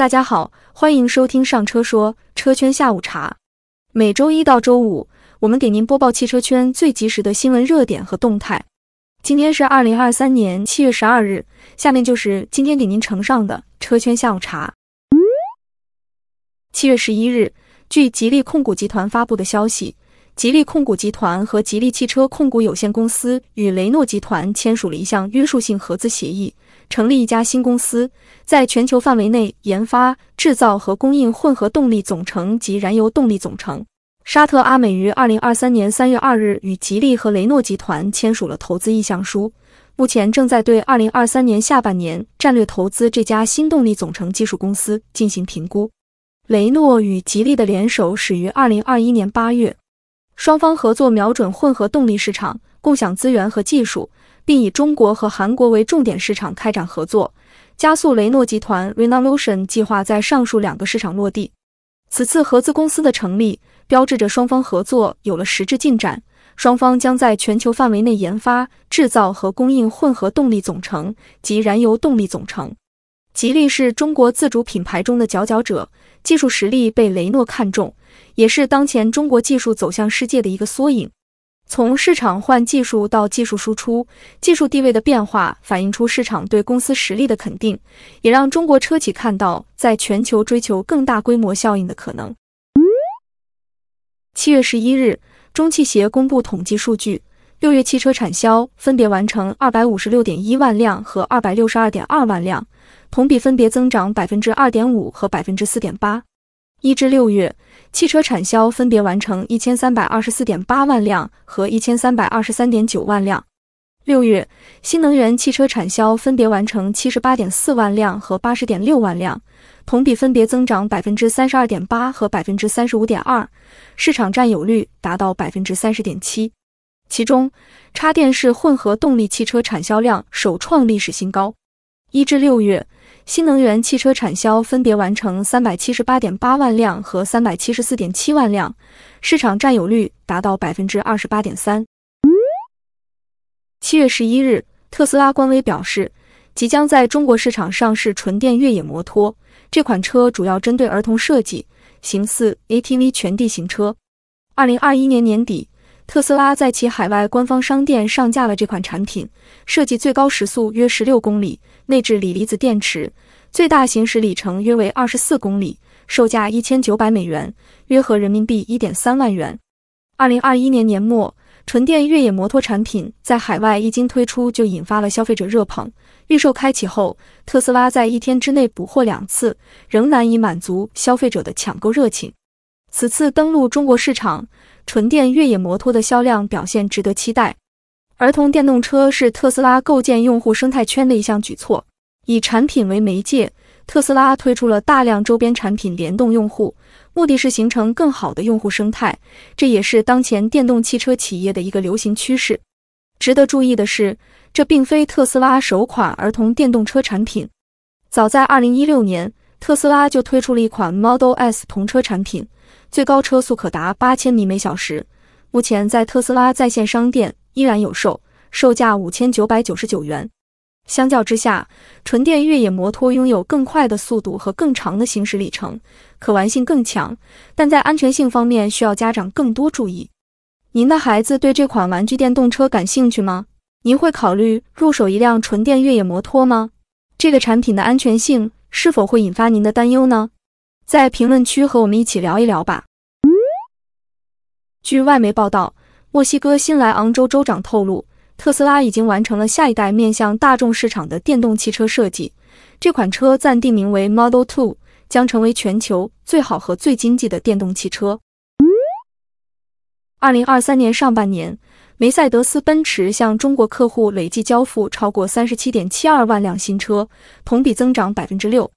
大家好，欢迎收听上车说车圈下午茶。每周一到周五，我们给您播报汽车圈最及时的新闻热点和动态。今天是二零二三年七月十二日，下面就是今天给您呈上的车圈下午茶。七月十一日，据吉利控股集团发布的消息。吉利控股集团和吉利汽车控股有限公司与雷诺集团签署了一项约束性合资协议，成立一家新公司，在全球范围内研发、制造和供应混合动力总成及燃油动力总成。沙特阿美于二零二三年三月二日与吉利和雷诺集团签署了投资意向书，目前正在对二零二三年下半年战略投资这家新动力总成技术公司进行评估。雷诺与吉利的联手始于二零二一年八月。双方合作瞄准混合动力市场，共享资源和技术，并以中国和韩国为重点市场开展合作，加速雷诺集团 Renaulution 计划在上述两个市场落地。此次合资公司的成立，标志着双方合作有了实质进展。双方将在全球范围内研发、制造和供应混合动力总成及燃油动力总成。吉利是中国自主品牌中的佼佼者，技术实力被雷诺看中。也是当前中国技术走向世界的一个缩影。从市场换技术到技术输出，技术地位的变化反映出市场对公司实力的肯定，也让中国车企看到在全球追求更大规模效应的可能。七月十一日，中汽协公布统计数据，六月汽车产销分别完成二百五十六点一万辆和二百六十二点二万辆，同比分别增长百分之二点五和百分之四点八。一至六月，汽车产销分别完成一千三百二十四点八万辆和一千三百二十三点九万辆。六月，新能源汽车产销分别完成七十八点四万辆和八十点六万辆，同比分别增长百分之三十二点八和百分之三十五点二，市场占有率达到百分之三十点七。其中，插电式混合动力汽车产销量首创历史新高。一至六月。新能源汽车产销分别完成三百七十八点八万辆和三百七十四点七万辆，市场占有率达到百分之二十八点三。七月十一日，特斯拉官微表示，即将在中国市场上市纯电越野摩托。这款车主要针对儿童设计，形似 ATV 全地形车。二零二一年年底。特斯拉在其海外官方商店上架了这款产品，设计最高时速约十六公里，内置锂离子电池，最大行驶里程约为二十四公里，售价一千九百美元，约合人民币一点三万元。二零二一年年末，纯电越野摩托产品在海外一经推出就引发了消费者热捧，预售开启后，特斯拉在一天之内补货两次，仍难以满足消费者的抢购热情。此次登陆中国市场。纯电越野摩托的销量表现值得期待。儿童电动车是特斯拉构建用户生态圈的一项举措。以产品为媒介，特斯拉推出了大量周边产品联动用户，目的是形成更好的用户生态。这也是当前电动汽车企业的一个流行趋势。值得注意的是，这并非特斯拉首款儿童电动车产品。早在2016年，特斯拉就推出了一款 Model S 童车产品。最高车速可达八千米每小时，目前在特斯拉在线商店依然有售，售价五千九百九十九元。相较之下，纯电越野摩托拥有更快的速度和更长的行驶里程，可玩性更强，但在安全性方面需要家长更多注意。您的孩子对这款玩具电动车感兴趣吗？您会考虑入手一辆纯电越野摩托吗？这个产品的安全性是否会引发您的担忧呢？在评论区和我们一起聊一聊吧。据外媒报道，墨西哥新莱昂州州长透露，特斯拉已经完成了下一代面向大众市场的电动汽车设计。这款车暂定名为 Model Two，将成为全球最好和最经济的电动汽车。二零二三年上半年，梅赛德斯奔驰向中国客户累计交付超过三十七点七二万辆新车，同比增长百分之六。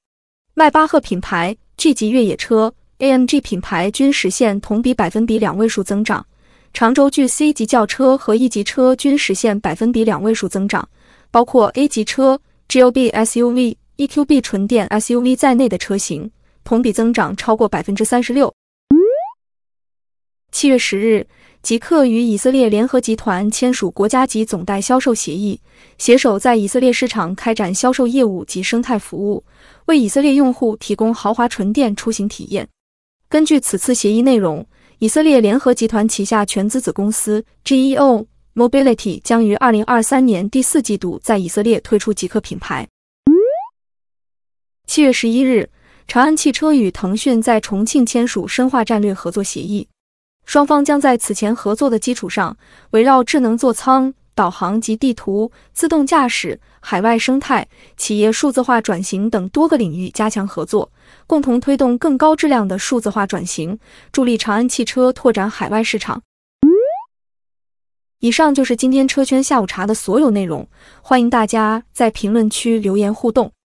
迈巴赫品牌。G 级越野车、AMG 品牌均实现同比百分比两位数增长，长轴距 C 级轿车和 E 级车均实现百分比两位数增长，包括 A 级车、GLB SUV、EQB 纯电 SUV 在内的车型同比增长超过百分之三十六。七月十日，极客与以色列联合集团签署国家级总代销售协议，携手在以色列市场开展销售业务及生态服务，为以色列用户提供豪华纯电出行体验。根据此次协议内容，以色列联合集团旗下全资子公司 GEO Mobility 将于二零二三年第四季度在以色列推出极客品牌。七月十一日，长安汽车与腾讯在重庆签署深化战略合作协议。双方将在此前合作的基础上，围绕智能座舱、导航及地图、自动驾驶、海外生态、企业数字化转型等多个领域加强合作，共同推动更高质量的数字化转型，助力长安汽车拓展海外市场。以上就是今天车圈下午茶的所有内容，欢迎大家在评论区留言互动。